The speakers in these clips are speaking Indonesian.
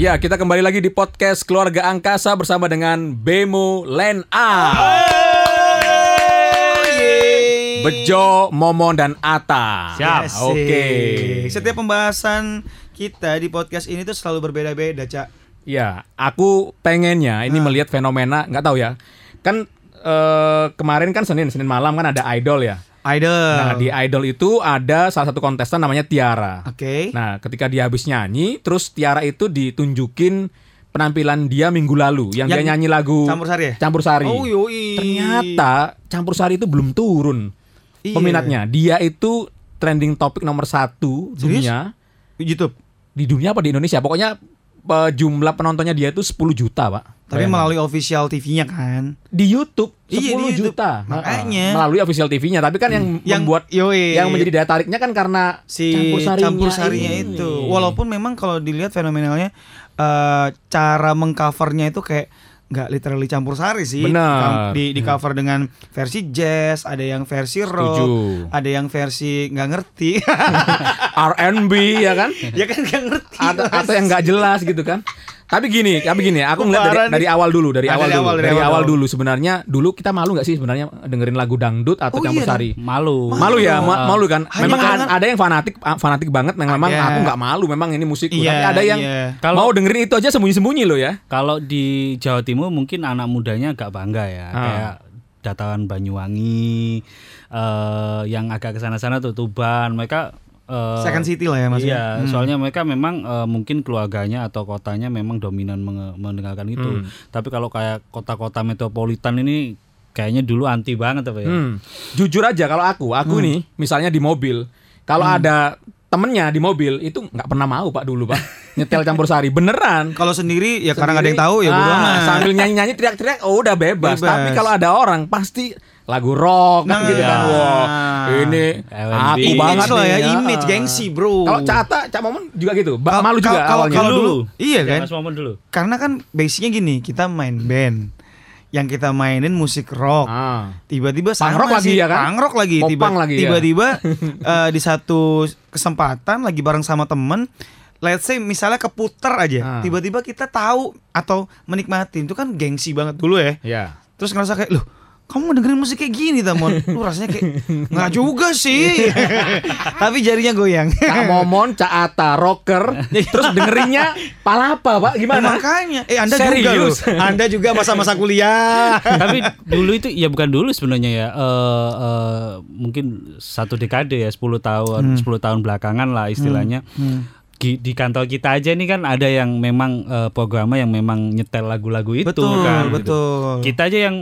Ya, kita kembali lagi di podcast Keluarga Angkasa bersama dengan Bemo Len A. Bejo, Momon dan Ata. Siap. Asik. Oke. Setiap pembahasan kita di podcast ini tuh selalu berbeda-beda, Cak. Ya, aku pengennya ini melihat fenomena nggak tahu ya. Kan eh, kemarin kan Senin, Senin malam kan ada idol ya. Idol. Nah, di idol itu ada salah satu kontestan namanya Tiara. Oke. Nah, ketika dia habis nyanyi, terus Tiara itu ditunjukin penampilan dia minggu lalu yang, Yang dia nyanyi lagu Campur Sari ya? Campur Sari. Oh, yoi. Ternyata Campur Sari itu belum turun Iya. peminatnya. Dia itu trending topik nomor satu Serius? dunia YouTube. di dunia apa di Indonesia. Pokoknya eh, jumlah penontonnya dia itu 10 juta, Pak. Tapi Bayangin. melalui official TV-nya kan. di YouTube 10 Iya, di YouTube. juta. Makanya. Melalui official TV-nya, tapi kan yang, Yang- membuat yoi. yang menjadi daya tariknya kan karena si campur sarinya, campur sarinya ini. itu. Walaupun memang kalau dilihat fenomenalnya eh, cara mengcovernya itu kayak nggak literally campur sari sih. Benar. Di di cover dengan versi jazz, ada yang versi rock, Setuju. ada yang versi nggak ngerti. R&B ya kan? ya kan nggak ngerti. atau atau yang nggak jelas gitu kan. Tapi gini, tapi gini, aku ngeliat dari, dari awal dulu, dari Ah, awal dari dulu, awal, dari dari awal awal dulu. sebenarnya dulu kita malu nggak sih sebenarnya dengerin lagu dangdut atau Oh, campur iya, sari? Malu. Malu ya, ma- malu kan. Hanya Memang karena- ada yang fanatik fanatik banget, yang memang Ada. aku nggak malu, memang ini musikku. Iya, Tapi ada yang iya. Kalau- mau dengerin itu aja sembunyi-sembunyi loh ya. Kalau di Jawa Timur mungkin anak mudanya agak bangga ya, Ah. kayak Datawan Banyuwangi, eh yang agak ke sana-sana tuh Tuban, mereka eh, Second City lah ya mas. Iya, Hmm. soalnya mereka memang eh, mungkin keluarganya atau kotanya memang dominan mendengarkan itu. Hmm. Tapi kalau kayak kota-kota metropolitan ini kayaknya dulu anti banget apa ya? Hmm. Jujur aja kalau aku, aku nih misalnya di mobil, kalau ada temennya di mobil itu nggak pernah mau pak dulu pak nyetel campur sari beneran. Kalau sendiri ya karena nggak ada yang tahu ya ah, sambil nyanyi-nyanyi teriak-teriak oh udah bebas. Bebas. Tapi kalau ada orang pasti lagu rock Nah, gitu kan. iya. Ini aku Image banget lah ya, image ah. gengsi bro. Kalau Cata, Cak Momen juga gitu. Ba- malu juga kalau- kalau dulu, iya Ya, kan? Mas Momon dulu. Karena kan basicnya gini, kita main band. Yang kita mainin musik rock. Ah. Tiba-tiba Punk sama lagi ya kan? punk rock lagi. Popang Tiba, lagi ya. tiba-tiba eh, di satu kesempatan lagi bareng sama temen, let's say misalnya keputer aja, Ah. tiba-tiba kita tahu atau menikmati itu kan gengsi banget dulu ya. Ya. Terus ngerasa kayak, loh kamu dengerin musik kayak gini Tamon Lu rasanya kayak Nggak juga sih Tapi jarinya goyang Cak Momon, Cak Ata, rocker, terus dengerinnya palapa, Pak. Nah, Gimana? makanya Eh anda juga loh Serius? Anda juga masa-masa kuliah Tapi dulu itu ya bukan dulu sebenarnya ya. eh eh, mungkin satu dekade ya, 10 tahun, 10 tahun belakangan lah istilahnya. Di, di kantor kita aja nih kan ada yang memang eh, programnya yang memang nyetel lagu-lagu itu Betul kan. gitu. Betul Kita aja yang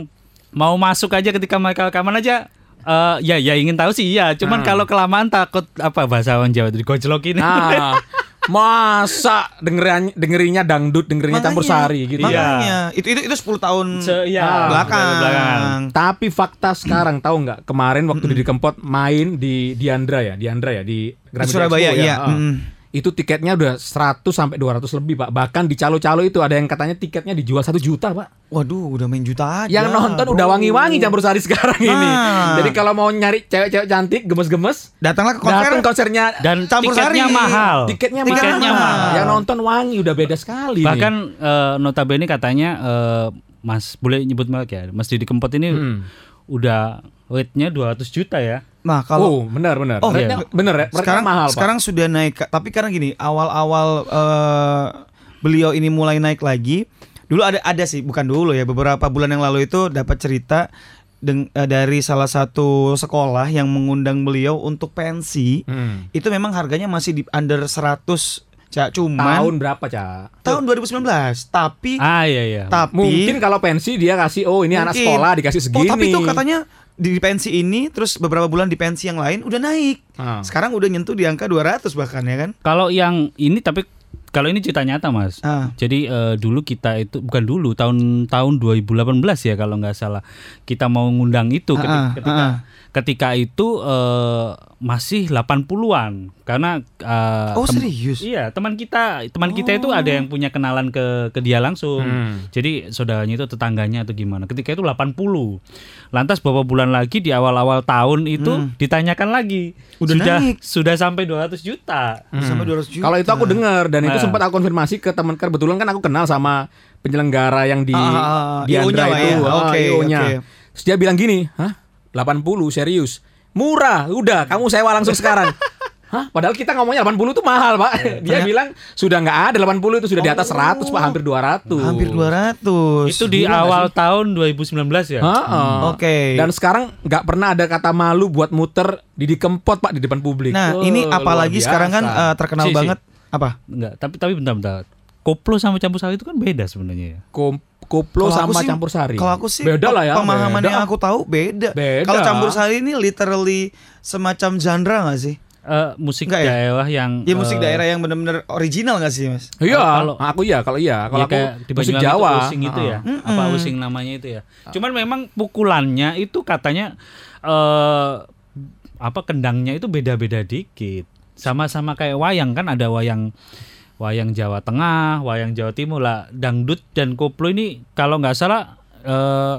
mau masuk aja ketika mereka rekaman aja eh, ya ya ingin tahu sih iya, cuman Hmm. kalau kelamaan takut apa bahasa orang Jawa itu digojlokin. Nah, masa dengerin dengerinnya dangdut, dengerinnya campur sari gitu. Makanya Itu itu, itu 10 tahun Se- Ah, belakang. belakangan. Tapi fakta sekarang tahu nggak kemarin waktu Didi Kempot main di Diandra ya, Diandra ya di Gramedia Surabaya, Expo ya. iya. Ah. Mm. Itu tiketnya udah 100 sampai 200 lebih, Pak. Bahkan di calo-calo itu ada yang katanya tiketnya dijual satu juta, Pak. Waduh udah main juta aja Yang nonton bro. udah wangi-wangi campur sari sekarang ini. Nah. Jadi kalau mau nyari cewek-cewek cantik, gemes-gemes, Datanglah ke konser datang konsernya Dan Campur tiketnya sari. mahal. tiketnya, Tiketnya mahal. mahal. Yang nonton wangi udah beda sekali. nih. Bahkan eh, notabene katanya eh, Mas boleh nyebut merek ya. Mas Didi Kempot ini Hmm. udah rate-nya 200 juta ya. Nah kalau oh, benar benar. Oh, iya. bener ya. Sekarang mahal, Pak. sekarang sudah naik tapi karena gini awal-awal eh, beliau ini mulai naik lagi dulu ada ada sih bukan dulu ya beberapa bulan yang lalu itu dapat cerita deng- eh, dari salah satu sekolah yang mengundang beliau untuk pensi Hmm. itu memang harganya masih di under 100 Cak cuman Tahun berapa, Cak? tahun 2019 tapi Ah iya iya. tapi Mungkin kalau pensi dia kasih oh ini anak Mungkin. sekolah dikasih segini. Oh, tapi itu katanya di pensi ini terus beberapa bulan di pensi yang lain udah naik. Ah. Sekarang udah nyentuh di angka 200 bahkan ya kan? Kalau yang ini tapi kalau ini cerita nyata Mas. Ah. Jadi eh, dulu kita itu bukan dulu tahun tahun 2018 ya kalau nggak salah kita mau ngundang itu Ah, ketika ah, ketika, ah. Ketika itu eh, masih 80-an karena uh, Oh, tem- serius? Iya, teman kita, teman kita itu ada yang punya kenalan ke ke dia langsung. Hmm. Jadi saudaranya itu tetangganya atau gimana. Ketika itu 80. Lantas beberapa bulan lagi di awal-awal tahun itu ditanyakan lagi. Hmm. Udah sudah naik. sudah sampai 200 juta. Sampai 200 juta. Kalau itu aku dengar dan itu Nah. sempat aku konfirmasi ke teman kebetulan kan aku kenal sama penyelenggara yang di Ah, ah, ah, di Andra itu, ya. ah, Oke, IO-nya. oke. Terus dia bilang gini, "Hah? 80 serius? Murah, udah kamu sewa langsung sekarang." Hah? Padahal kita ngomongnya 80 itu mahal, Pak. Dia bilang sudah nggak ada 80 itu sudah di atas 100, Pak, hampir 200. hampir 200. Itu di Gila awal sih? tahun 2019 ya. Heeh. Oke. Dan sekarang nggak pernah ada kata malu buat muter Didi Kempot Pak di depan publik. Nah, Oh, ini apalagi sekarang kan eh, terkenal Si, si. banget apa? Enggak, tapi tapi bentar-bentar. Koplo sama campur sari itu kan beda sebenarnya ya. Kom- koplo aku sama sih- campur sari. Kalau aku sih beda lah ya. Pemahaman beda. yang aku tahu beda. Beda. Kalau campur sari ini literally semacam genre nggak sih? Eh, musik Enggak ya? daerah yang Ya musik eh, daerah yang benar-benar original nggak sih, Mas? Iya, Kalau- aku iya, kalau iya, kalau ya aku kayak di musik Jawa. itu using itu ya. Apa using namanya itu ya. Cuman memang pukulannya itu katanya eh apa kendangnya itu beda-beda dikit. Sama-sama kayak wayang kan ada wayang wayang Jawa Tengah, wayang Jawa Timur lah. Dangdut dan koplo ini kalau nggak salah eh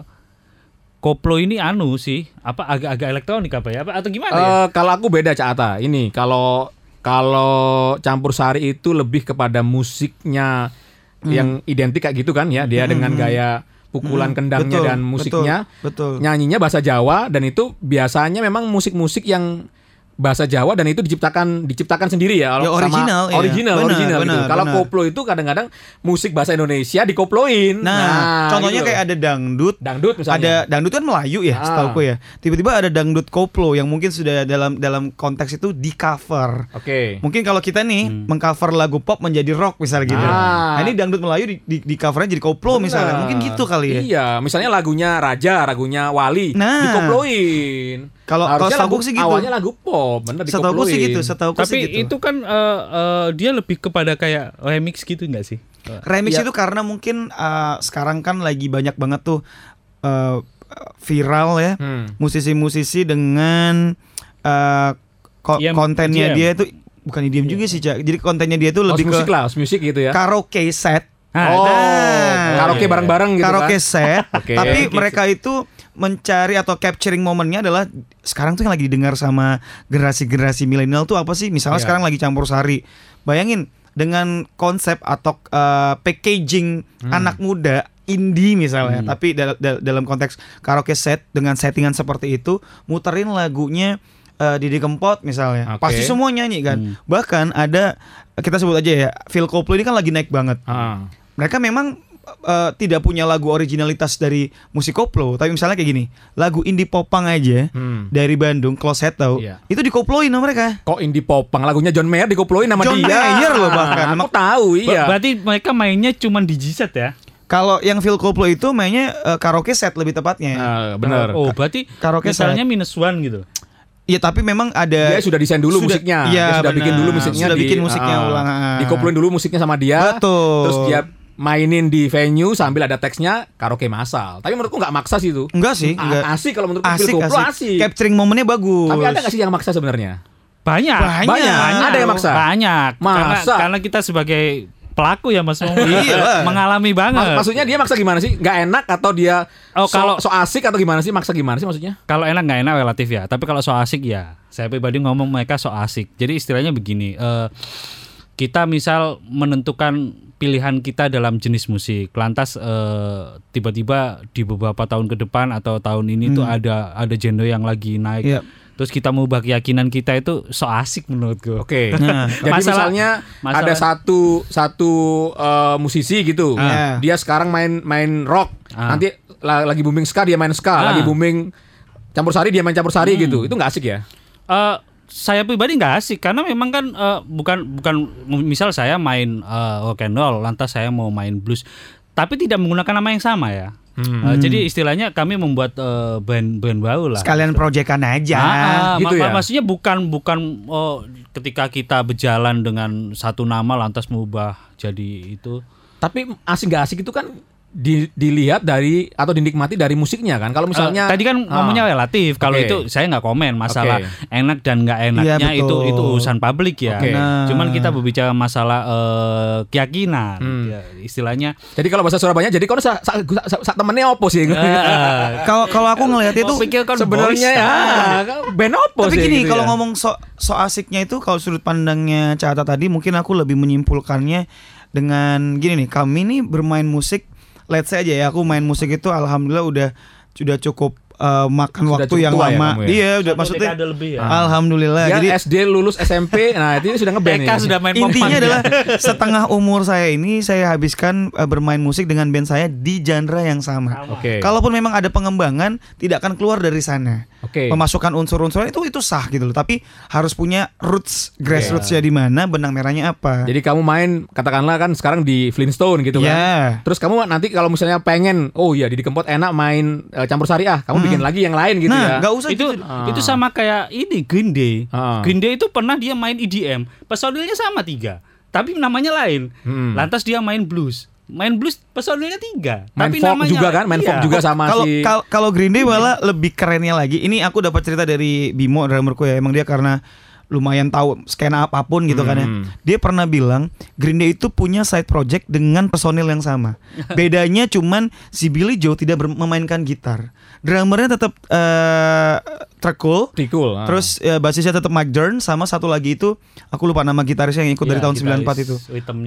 koplo ini anu sih, apa agak-agak elektronik apa ya? Apa atau gimana ya? Eh, kalau aku beda Cak Ata. Ini kalau kalau campur sari itu lebih kepada musiknya Hmm. yang identik kayak gitu kan ya. Dia dengan gaya pukulan kendangnya Betul, dan musiknya. Betul. betul. Nyanyinya bahasa Jawa dan itu biasanya memang musik-musik yang bahasa Jawa dan itu diciptakan diciptakan sendiri ya, Ya, sama- original, iya. original Benar, original gitu. benar, Kalau koplo itu kadang-kadang musik bahasa Indonesia dikoploin. Nah, contohnya gitu kayak ada dangdut, dangdut misalnya. ada dangdut kan Melayu ya, Ah. setahuku ya. Tiba-tiba ada dangdut koplo yang mungkin sudah dalam dalam konteks itu di cover. Oke. Mungkin kalau kita nih mengcover lagu pop menjadi rock misalnya gitu. Ah. Nah, ini dangdut Melayu di, di, di covernya jadi koplo misalnya. Benar. Mungkin gitu kali ya. Iya, misalnya lagunya Raja, lagunya Wali, Nah. dikoploin. Kalau- Harusnya kalau lagu, sih gitu. Awalnya lagu pop, bener Setahuku sih gitu, setahuku Tapi sih gitu. itu kan eh, eh, dia lebih kepada kayak remix gitu nggak sih? Remix Iya. itu karena mungkin uh, sekarang kan lagi banyak banget tuh uh, viral ya Hmm. musisi-musisi dengan uh, ko- Yang kontennya EDM. dia itu bukan idiom juga sih Cak. Jadi kontennya dia itu House lebih musik ke lah, house musik gitu ya. karaoke set. Ah, oh, nah. karaoke Iya, bareng-bareng gitu karaoke kan. set. Oke. Tapi mereka itu mencari atau capturing momennya adalah sekarang tuh yang lagi didengar sama generasi-generasi milenial tuh apa sih? Misalnya Iya. sekarang lagi campur sari. Bayangin dengan konsep atau uh, packaging Hmm. anak muda indie misalnya, tapi dal- dal- dalam konteks karaoke set dengan settingan seperti itu, muterin lagunya uh, Didi Kempot misalnya. Oke. Pasti semua nyanyi kan. Hmm. Bahkan ada kita sebut aja ya, Phil Koplo ini kan lagi naik banget Ah. mereka memang eh, tidak punya lagu originalitas dari musik koplo tapi misalnya kayak gini lagu indie popang aja Hmm. dari Bandung Close Head tau Iya. itu dikoploin sama mereka Kok indie popang lagunya John Mayer dikoploin sama John dia. Mayer loh bahkan. Aku Mak- tahu, Ba- iya. Berarti mereka mainnya cuma di G-Set ya? kalau yang Phil Koplo itu mainnya eh, karaoke set lebih tepatnya Nah, benar. Oh, berarti Karaoke misalnya minus one gitu. Iya tapi memang ada Dia sudah desain dulu Sudah- musiknya. iya, dia sudah benar. bikin dulu musiknya Sudah di, bikin musiknya ah, ulang, ah. Dikoploin dulu musiknya sama dia. Betul. Terus dia mainin di venue sambil ada teksnya karaoke massal. Tapi menurutku nggak maksa sih itu. enggak sih A- enggak Asik kalau menurutku asik asik. asik. capturing momennya bagus Tapi ada nggak sih yang maksa sebenarnya? Banyak. Banyak. Ada yang maksa? Banyak. Karena, Masa? karena kita sebagai pelaku ya Mas Iya mengalami banget. Mak- maksudnya dia maksa gimana sih? Nggak enak atau dia Oh, so, kalau- so asik atau gimana sih? Maksa gimana sih maksudnya? Kalau enak nggak enak relatif ya. Tapi kalau so asik ya, saya pribadi ngomong mereka so asik. Jadi istilahnya begini, eh, kita misal menentukan pilihan kita dalam jenis musik, lantas eh, tiba-tiba di beberapa tahun ke depan atau tahun ini tuh ada ada genre yang lagi naik. Iya. Terus kita mengubah keyakinan kita itu so asik menurutku. Oke. Nah, Jadi masalah- misalnya masalah- ada satu satu eh, musisi gitu. Ah. Dia sekarang main main rock. Ah. Nanti la- lagi booming ska dia main ska, Ah. lagi booming campur sari dia main campur sari Hmm. gitu. Itu nggak asik ya? Eh, saya pribadi nggak asik karena memang kan eh, bukan bukan misal saya main eh, rock and roll lantas saya mau main blues tapi tidak menggunakan nama yang sama ya. Hmm. Eh, jadi istilahnya kami membuat eh, band band baru lah. sekalian proyekan aja Ah, ah, gitu ma- ya? ma- Maksudnya bukan bukan oh, ketika kita berjalan dengan satu nama lantas mengubah jadi itu. Tapi asik nggak asik itu kan di- dilihat dari atau dinikmati dari musiknya kan. Kalau misalnya Eh, tadi kan Ah. ngomongnya relatif. Kalau Oke. itu saya nggak komen masalah Oke. enak dan nggak enaknya Iya, itu betul. itu urusan publik ya. Oke. Nah. Cuman kita berbicara masalah eh, keyakinan, Hmm. ya, istilahnya. Jadi kalau bahasa Surabaya jadi kono sa, sa, sa, sa- temennya opo sih? eh, Kalau kalau aku ngelihat itu kan Sebenarnya ya band opo Tapi sih gini, gitu kalau ya? ngomong so, so asiknya itu kalau sudut pandangnya Cata tadi mungkin aku lebih menyimpulkannya dengan gini nih, kami nih bermain musik let's say aja ya, aku main musik itu alhamdulillah udah sudah cukup eh, makan Sudah waktu yang ya lama. ya? Iya, udah Satu maksudnya lebih ya. alhamdulillah. Dia Jadi SD lulus SMP, nah itu sudah ngeband ya. sudah main intinya adalah setengah umur saya ini saya habiskan eh, bermain musik dengan band saya di genre yang sama. Oke. Kalaupun memang ada pengembangan, tidak akan keluar dari sana. Oke. Memasukkan unsur-unsur itu itu sah gitu loh. Tapi harus punya roots grassrootsnya di mana, benang merahnya apa. Jadi kamu main katakanlah kan sekarang di Flintstone gitu kan. Ya. Terus kamu nanti kalau misalnya pengen, oh iya di Kempot enak main eh, campur sari ah, kamu bikin lagi yang lain gitu Hmm. ya. nah, nggak usah itu gitu. Ah. itu sama kayak ini Green Day. Ah. Green Day itu pernah dia main EDM, personilnya sama tiga, tapi namanya lain. Hmm. Lantas dia main blues, main blues personilnya tiga, Main tapi folk namanya juga kan, main iya. folk juga sama Kalau si kal- kalau Green Day malah lebih kerennya lagi. Ini aku dapat cerita dari Bimo drummerku ya. Emang dia karena lumayan tahu skena apa pun gitu kan ya. Hmm. Dia pernah bilang Green Day itu punya side project dengan personil yang sama. Bedanya cuman si Billy Joe tidak memainkan gitar. Drummernya tetap eh Trekul. Trikul. ah. Terus ya, basisnya tetap Mike Dern sama satu lagi itu aku lupa nama gitarisnya yang ikut dari Iya, tahun 94 gitaris itu.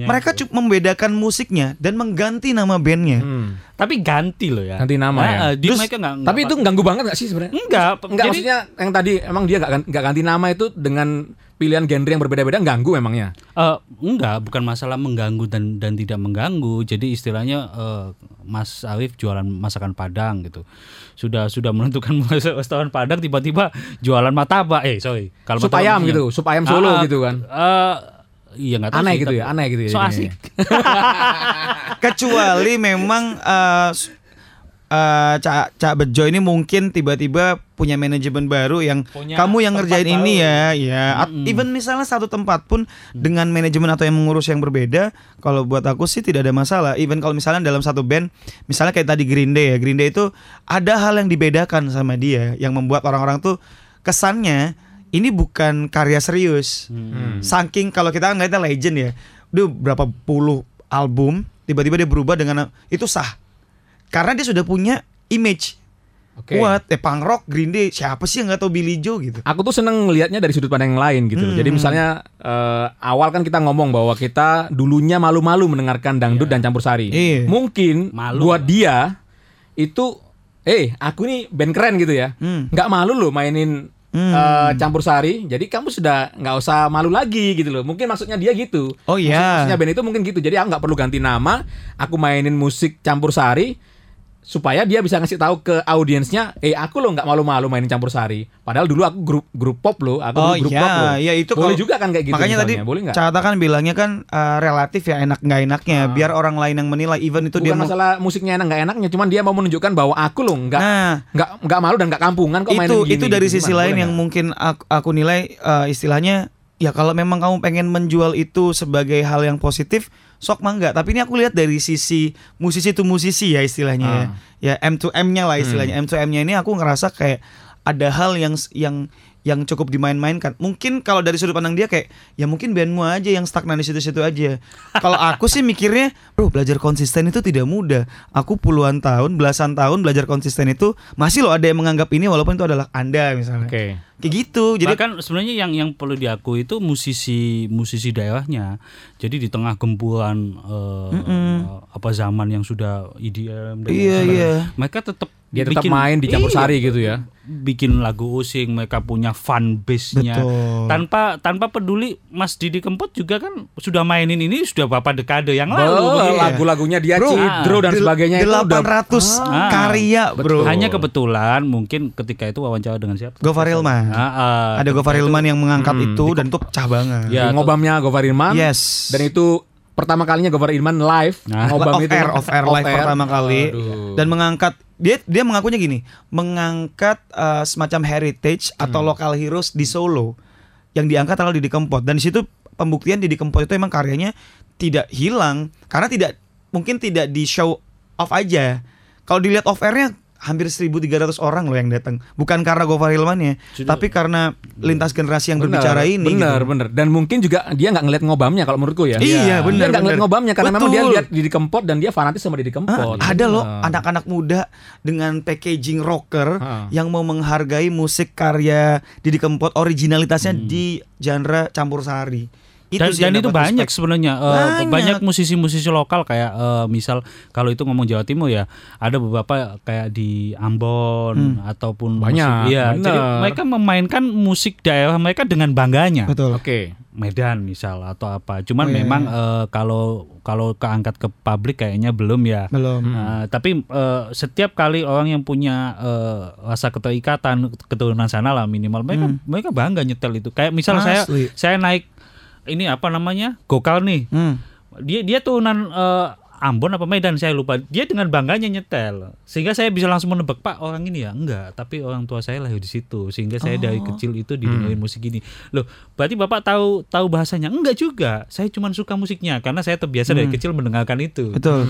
Mereka itu. cuma membedakan musiknya dan mengganti nama bandnya. Hmm. tapi ganti loh ya. Ganti nama ya. Ah, ah, dia Terus- mereka nggak- Tapi nggak itu ganggu banget gak sih sebenarnya? enggak. Enggak Jadi- maksudnya yang tadi emang dia gak, nggak ganti nama itu dengan pilihan genre yang berbeda-beda ganggu emangnya. Eh, enggak, bukan masalah mengganggu dan dan tidak mengganggu. Jadi istilahnya eh, Mas Arif jualan masakan Padang gitu. Sudah sudah menentukan masakan Padang tiba-tiba jualan martabak. Eh, sorry. Kalau Sup ayam gitu, sup ayam Solo ah, gitu kan. eh, iya nggak tahu Aneh sih, gitu tapi- ya, aneh gitu ya. So jadinya asik. ya. kecuali memang eh, eh, Cak Cak Bejo ini mungkin tiba-tiba punya manajemen baru yang Punya kamu yang ngerjain ini ya, ya. At- Even misalnya satu tempat pun dengan manajemen atau yang mengurus yang berbeda, kalau buat aku sih tidak ada masalah. Even kalau misalnya dalam satu band, misalnya kayak tadi Green Day ya, Green Day itu ada hal yang dibedakan sama dia, yang membuat orang-orang tuh kesannya ini bukan karya serius. Hmm. Saking kalau kita ngeliatnya legend ya, udah berapa puluh album, tiba-tiba dia berubah dengan itu sah. Karena dia sudah punya image Oke. kuat. Eh punk rock, Green Day, siapa sih yang nggak tahu Billy Joe gitu? Aku tuh seneng ngelihatnya dari sudut pandang yang lain gitu. loh. Jadi Hmm. misalnya eh, awal kan kita ngomong bahwa kita dulunya malu-malu mendengarkan dangdut dan campur sari. Iya. Mungkin Malu. buat dia itu, eh aku nih band keren gitu ya. Hmm. Nggak malu loh mainin Hmm. eh, campur sari. Jadi kamu sudah nggak usah malu lagi gitu loh. Mungkin maksudnya dia gitu. Oh iya. Maksudnya band itu mungkin gitu. Jadi aku nggak perlu ganti nama. Aku mainin musik campur sari supaya dia bisa ngasih tahu ke audiensnya, eh aku loh nggak malu-malu mainin campur sari. Padahal dulu aku grup grup pop loh, aku Oh dulu grup iya, pop loh. ya itu boleh kalau- juga kan kayak gitu. Makanya tadi misalnya. boleh nggak? Cata kan bilangnya kan eh, relatif ya enak nggak enaknya, biar orang lain yang menilai. Even itu Bukan dia mau masalah musiknya enak nggak enaknya, cuman dia mau menunjukkan bahwa aku loh nggak Nah, nggak nggak malu dan nggak kampungan kok mainin itu gini. itu dari gitu. sisi Gimana? lain Boleh yang nggak? mungkin aku, aku nilai eh, istilahnya ya kalau memang kamu pengen menjual itu sebagai hal yang positif sok mangga tapi ini aku lihat dari sisi musisi itu musisi ya istilahnya Ah. ya ya M to M-nya lah istilahnya. M to M-nya ini aku ngerasa kayak ada hal yang yang yang cukup dimain-mainkan. Mungkin kalau dari sudut pandang dia kayak ya mungkin bandmu aja yang stagnan di situ-situ aja. kalau aku sih mikirnya, bro belajar konsisten itu tidak mudah. Aku puluhan tahun, belasan tahun belajar konsisten itu masih loh ada yang menganggap ini walaupun itu adalah anda misalnya. Oke. Kayak gitu. Jadi Bahkan sebenarnya yang yang perlu diakui itu musisi musisi daerahnya. Jadi di tengah gempuran eh, apa zaman yang sudah dan Iya, sebagainya, iya. mereka tetap Dia tetap bikin- main di campur Iya, sari gitu ya. bikin lagu using, mereka punya fan base-nya. Betul. Tanpa tanpa peduli Mas Didi Kempot juga kan sudah mainin ini sudah berapa dekade yang Be, lalu. begitu. lagu-lagunya dia Bro, Cidro dan sebagainya itu udah 800 Ah, karya, bro. Hanya kebetulan mungkin ketika itu wawancara dengan siapa? Gofar Hilman. Ah, ah, Ada ketika Gofar itu- Hilman yang mengangkat Hmm, itu dan itu pecah banget. Ya, ngobamnya Gofar Irman. Yes. Dan itu pertama kalinya Gofar Irman live Nah. ngobam off itu air, off air live pertama kali Aduh. dan mengangkat dia dia mengakunya gini, mengangkat eh, semacam heritage atau Hmm. lokal heroes di Solo yang diangkat adalah Didi Kempot dan di situ pembuktian Didi Kempot itu emang karyanya tidak hilang karena tidak mungkin tidak di show off aja. Kalau dilihat off airnya hampir 1.300 orang loh yang datang. Bukan karena Gofar Hilman ya, tapi karena lintas generasi yang Bener, berbicara ini. bener gitu. bener dan mungkin juga dia nggak ngeliat ngobamnya kalau menurutku ya Iya, bener, dia nggak ngeliat ngobamnya karena memang dia Betul. lihat Didi Kempot dan dia fanatis sama Didi Ah, Kempot ada loh anak-anak muda dengan packaging rocker Ah. yang mau menghargai musik karya Didi Kempot originalitasnya di genre campur sari. Dan, sih dan yang itu banyak respect. sebenarnya Eh, Banyak. banyak musisi-musisi lokal kayak eh, misal kalau itu ngomong Jawa Timur ya ada beberapa kayak di Ambon ataupun Banyak, musik, iya bener. jadi mereka memainkan musik daerah mereka dengan bangganya Betul. oke Medan misal atau apa cuman Oh, iya, memang iya. eh, kalau kalau keangkat ke publik kayaknya belum ya Belum. Nah, tapi eh, setiap kali orang yang punya eh, rasa keterikatan keturunan sana lah minimal mereka mereka bangga nyetel itu kayak misal saya saya naik ini apa namanya? Gokal nih. Hmm. dia dia turunan eh, Ambon apa Medan saya lupa. Dia dengan bangganya nyetel. Sehingga saya bisa langsung menebak pak orang ini ya? Enggak tapi orang tua saya lahir di situ. Sehingga saya dari Oh. kecil itu didengerin musik ini. Loh berarti bapak tahu tahu bahasanya? Enggak juga. Saya cuma suka musiknya karena saya terbiasa dari kecil mendengarkan itu. Betul.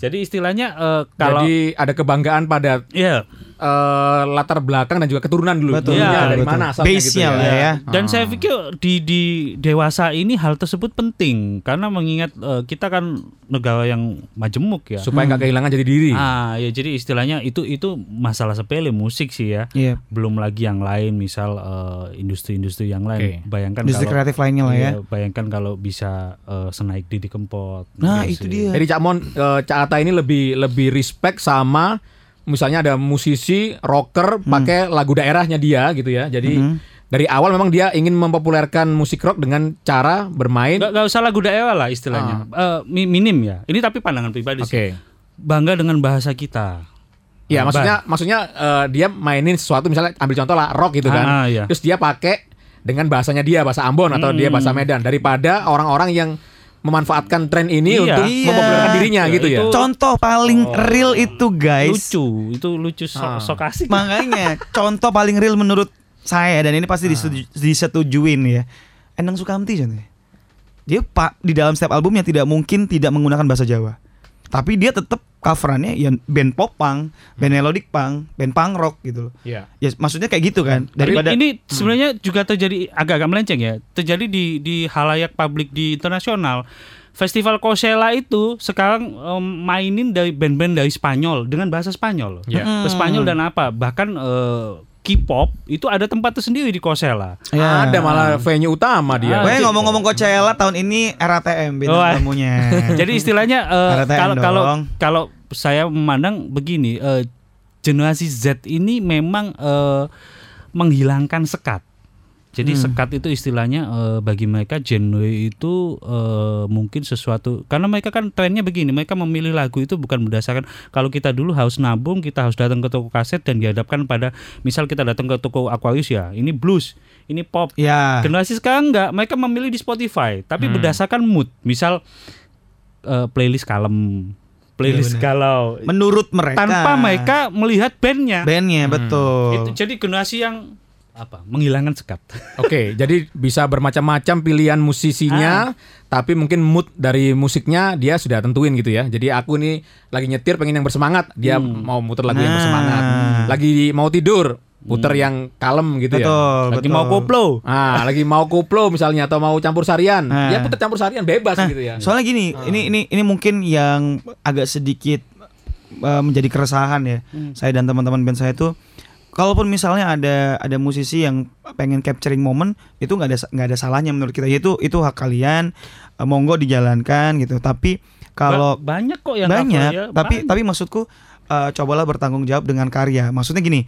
jadi istilahnya eh, kalau jadi ada kebanggaan pada ya eh, latar belakang dan juga keturunan dulu Betul, betul, dari betul. mana asalnya gitu ya. lah ya. Dan saya pikir di di dewasa ini hal tersebut penting karena mengingat eh, kita kan negara yang majemuk ya. supaya nggak kehilangan jadi diri Ah ya jadi istilahnya itu itu masalah sepele musik sih ya. Iya. Belum lagi yang lain misal eh, industri-industri yang lain. Oke. Bayangkan Industri kalau kreatif lainnya lah ya. iya, bayangkan kalau bisa eh, senaik Didi Kempot. Nah, gitu itu sih. dia. Jadi Cak Mon, eh, Cak Ata ini lebih lebih respect sama misalnya ada musisi rocker pakai lagu daerahnya dia gitu ya. Jadi Hmm. dari awal memang dia ingin mempopulerkan musik rock dengan cara bermain. Gak, gak usah lagu daerah lah istilahnya. Eh, mi- minim ya. Ini tapi pandangan pribadi Oke. sih. Bangga dengan bahasa kita. Ya Nah, maksudnya maksudnya eh, dia mainin sesuatu misalnya ambil contoh lah rock gitu kan. Ah, iya. Terus dia pakai dengan bahasanya dia bahasa Ambon atau dia bahasa Medan daripada orang-orang yang memanfaatkan tren ini Iya. untuk Iya. mempopulerkan dirinya Ya, gitu ya. itu- Contoh paling Oh. real itu guys. lucu itu lucu so, Ah. sok asik Makanya contoh paling real menurut saya dan ini pasti disetuju- disetujuin ya. Endang Sukamti contohnya. Dia pak di dalam setiap albumnya tidak mungkin tidak menggunakan bahasa Jawa. Tapi dia tetap coverannya ya band pop punk, band melodic punk, band punk rock gitu loh. Iya. Ya maksudnya kayak gitu kan. Tapi Daripada ini sebenarnya juga terjadi agak-agak melenceng ya. Terjadi di di halayak publik di internasional. Festival Coachella itu sekarang em, mainin dari band-band dari Spanyol dengan bahasa Spanyol. Iya. Ke Spanyol dan apa? Bahkan eh, K-pop itu ada tempat tersendiri di Coachella. Ya. Ada malah venue utama dia. Ah, Pokoknya ngomong-ngomong Coachella tahun ini RATM bintang Oh, tamunya. Jadi istilahnya eh, kalau kalau kalau saya memandang begini, eh, generasi Z ini memang eh, menghilangkan sekat. Jadi Hmm. sekat itu istilahnya eh, bagi mereka genre itu eh, mungkin sesuatu karena mereka kan trennya begini, mereka memilih lagu itu bukan berdasarkan kalau kita dulu harus nabung, kita harus datang ke toko kaset dan dihadapkan pada misal kita datang ke toko Aquarius ya, ini blues, ini pop, ya. Generasi sekarang enggak, mereka memilih di Spotify, tapi berdasarkan mood. Misal eh, playlist kalem, playlist Iya, galau. Menurut mereka Tanpa mereka melihat bandnya. bandnya betul. Itu jadi generasi yang apa? Menghilangkan sekat. Oke, jadi bisa bermacam-macam pilihan musisinya, tapi mungkin mood dari musiknya dia sudah tentuin gitu ya. Jadi aku nih lagi nyetir pengen yang bersemangat, dia mau muter lagu yang Nah. bersemangat. Lagi mau tidur, puter yang kalem gitu ya. betul, Lagi betul. mau koplo. Ah, lagi mau koplo misalnya atau mau campur sarian, Nah. ya puter campur sarian bebas gitu ya. Soalnya gini, ini ini ini mungkin yang agak sedikit uh, menjadi keresahan ya. Saya dan teman-teman band saya itu kalaupun misalnya ada ada musisi yang pengen capturing momen itu nggak ada nggak ada salahnya menurut kita. Itu itu hak kalian uh, monggo dijalankan gitu. Tapi kalau Ba- banyak kok yang banyak ya, tapi banyak. tapi maksudku uh, cobalah bertanggung jawab dengan karya. Maksudnya gini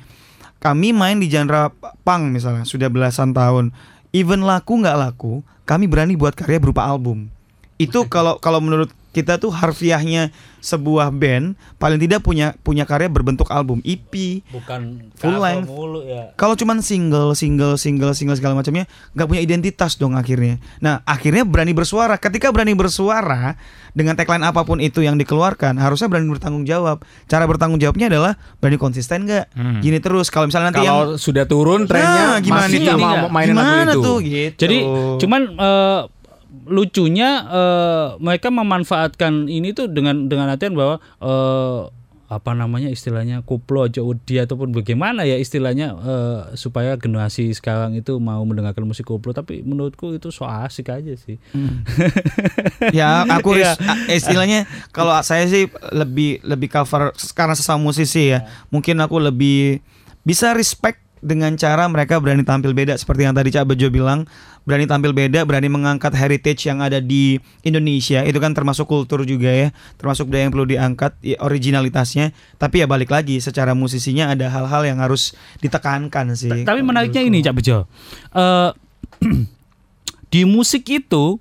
kami main di genre punk misalnya sudah belasan tahun. Even laku nggak laku kami berani buat karya berupa album itu kalau kalau menurut kita tuh harfiahnya sebuah band paling tidak punya punya karya berbentuk album EP bukan full length. mulu ya. kalau cuman single single single single segala macamnya nggak punya identitas dong akhirnya. Nah akhirnya berani bersuara. Ketika berani bersuara dengan tagline apa pun itu yang dikeluarkan harusnya berani bertanggung jawab. Cara bertanggung jawabnya adalah berani konsisten nggak? Hmm. gini terus. Kalau misalnya nanti yang Kalau sudah turun trennya Nah, gimana masih mainin lagu gimana itu. tuh? Gitu. Jadi cuman eh, lucunya eh, mereka memanfaatkan ini tuh dengan dengan artian bahwa eh, apa namanya istilahnya koplo aja dia ataupun bagaimana ya istilahnya eh, supaya generasi sekarang itu mau mendengarkan musik koplo tapi menurutku itu so asik aja sih. Ya aku Iya. ris- a- istilahnya kalau saya sih lebih lebih cover karena sesama musisi ya mungkin aku lebih bisa respect dengan cara mereka berani tampil beda. Seperti yang tadi Cak Bejo bilang berani tampil beda berani mengangkat heritage yang ada di Indonesia. Itu kan termasuk kultur juga ya termasuk budaya yang perlu diangkat ya, originalitasnya. Tapi ya balik lagi secara musisinya ada hal-hal yang harus ditekankan sih. Tapi menariknya ini Cak Bejo. Eh, di musik itu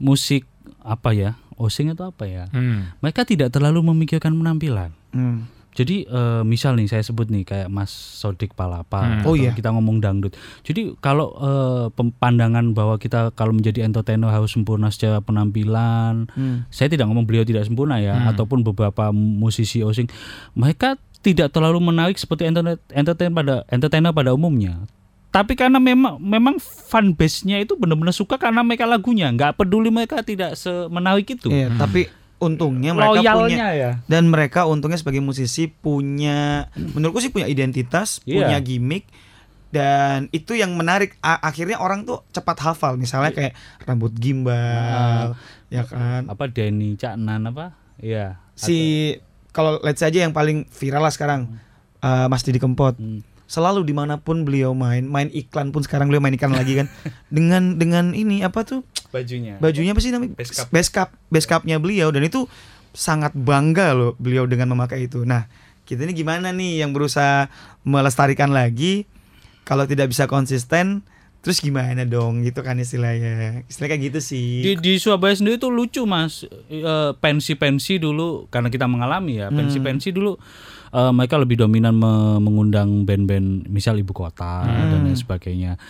musik apa ya osing atau apa ya Hmm. mereka tidak terlalu memikirkan penampilan. Hmm. Jadi eh, misal nih saya sebut nih kayak Mas Sodik Palapa Hmm. atau Oh iya. kita ngomong dangdut. Jadi kalau eh, pem- pandangan bahwa kita kalau menjadi entertainer harus sempurna secara penampilan, Hmm. saya tidak ngomong beliau tidak sempurna ya Hmm. ataupun beberapa musisi osing mereka tidak terlalu menarik seperti entertainer, entertainer pada entertainer pada umumnya. Tapi karena memang memang fan base-nya itu benar-benar suka karena mereka lagunya, nggak peduli mereka tidak semenarik itu. Iya, tapi untungnya mereka punya Loyalnya ya. dan mereka untungnya sebagai musisi punya menurutku sih punya identitas, Iya. punya gimmick dan itu yang menarik A- akhirnya orang tuh cepat hafal misalnya kayak rambut gimbal ya kan Apa Denny Caknan apa? Iya. si kalau let's say aja yang paling viral lah sekarang eh, Mas Didi Kempot Hmm. selalu di mana pun beliau main main iklan pun sekarang beliau main iklan lagi kan dengan dengan ini apa tuh bajunya. bajunya apa sih namanya? Base cup. Base cupnya beliau. Dan itu sangat bangga loh beliau dengan memakai itu. Nah kita ini gimana nih yang berusaha melestarikan lagi kalau tidak bisa konsisten terus gimana dong? Gitu kan istilahnya. Istilahnya kayak gitu sih. Di, di Surabaya sendiri tuh lucu mas. Eh, pensi-pensi dulu karena kita mengalami ya pensi-pensi dulu eh, mereka lebih dominan me- mengundang band-band misal ibu kota dan lain sebagainya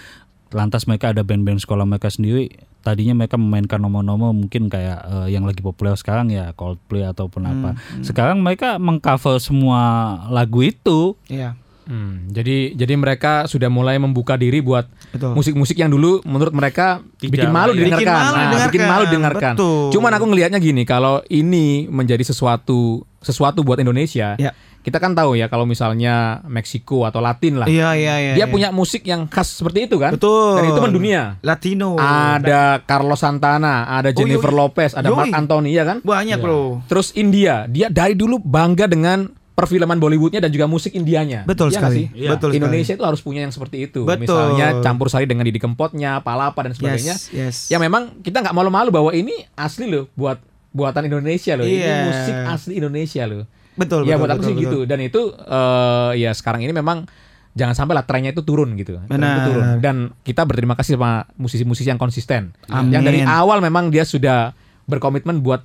lantas mereka ada band-band sekolah mereka sendiri tadinya mereka memainkan nomor-nomor mungkin kayak eh, yang lagi populer sekarang ya Coldplay ataupun apa sekarang mereka mengcover semua lagu itu Iya Hmm, jadi jadi mereka sudah mulai membuka diri buat musik-musik yang dulu menurut mereka Tidak bikin malu layak. didengarkan. Bikin malu Nah, didengarkan. bikin malu didengarkan. Betul. Cuman aku ngelihatnya gini, kalau ini menjadi sesuatu sesuatu buat Indonesia, Ya. Kita kan tahu ya kalau misalnya Meksiko atau Latin lah, iya iya iya dia iya. punya musik yang khas seperti itu kan? betul Dan itu mendunia. Latino Ada Carlos Santana, ada Oh, Jennifer yoi. Lopez, ada Mark Yoi. Anthony ya kan? banyak bro Terus India, dia dari dulu bangga dengan perfilman Bollywoodnya dan juga musik Indianya. betul Iya nggak sekali sih? Iya. betul sekali. Indonesia itu harus punya yang seperti itu. Betul. Misalnya campur sari dengan Didi Kempotnya, Palapa dan sebagainya. yes yes Ya memang kita nggak malu-malu bahwa ini asli loh buat buatan Indonesia loh. Ini Iya. musik asli Indonesia loh. Betul ya betul, buat aku betul, sih betul. gitu. Dan itu eh, ya sekarang ini memang jangan sampai lah trennya itu turun gitu. Tren itu Benar. turun. Dan kita berterima kasih sama musisi-musisi yang konsisten. Amin. Yang dari awal memang dia sudah berkomitmen buat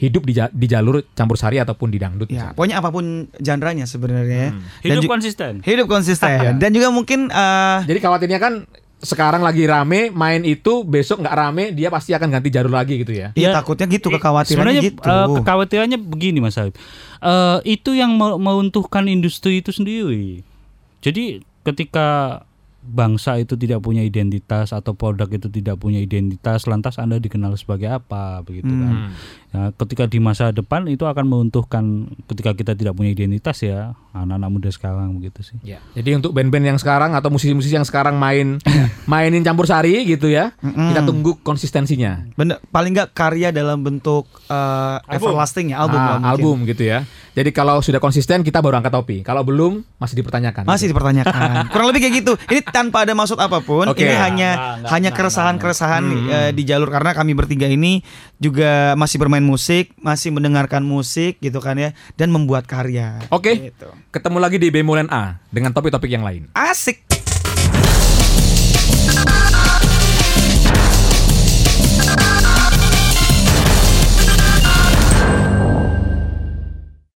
hidup di, ja- di jalur campur sari ataupun di dangdut. Ya, pokoknya apa pun genre-nya sebenarnya. ya. Hmm. Hidup konsisten hidup konsisten. Iya. Dan juga mungkin eh, Jadi khawatirnya kan sekarang lagi rame main itu besok nggak rame dia pasti akan ganti jalur lagi gitu ya. ya, Ya, takutnya gitu Eh, kekhawatirannya sebenarnya gitu. eh, kekhawatirannya begini Mas Habib. Eh, itu yang me- meruntuhkan industri itu sendiri. Jadi ketika bangsa itu tidak punya identitas atau produk itu tidak punya identitas, lantas Anda dikenal sebagai apa begitu Hmm. kan. Ya, ketika di masa depan itu akan meruntuhkan ketika kita tidak punya identitas ya anak-anak muda sekarang begitu sih. Ya. Jadi untuk band-band yang sekarang atau musisi-musisi yang sekarang main mainin campur sari gitu ya, Mm-mm. kita tunggu konsistensinya. Bener, paling nggak karya dalam bentuk eh, everlasting ya album Ah, lah mungkin. album gitu ya. Jadi kalau sudah konsisten kita baru angkat topi. Kalau belum masih dipertanyakan. Masih gitu. dipertanyakan. Kurang lebih kayak gitu. Ini tanpa ada maksud apa pun. Oke. Ini Nah, hanya nah, nah, hanya nah, keresahan-keresahan nah, nah. eh, di jalur karena kami bertiga ini juga masih bermain musik, masih mendengarkan musik gitu kan ya dan membuat karya. Oke. Gitu. Ketemu lagi di Bemulen A dengan topik-topik yang lain. Asik.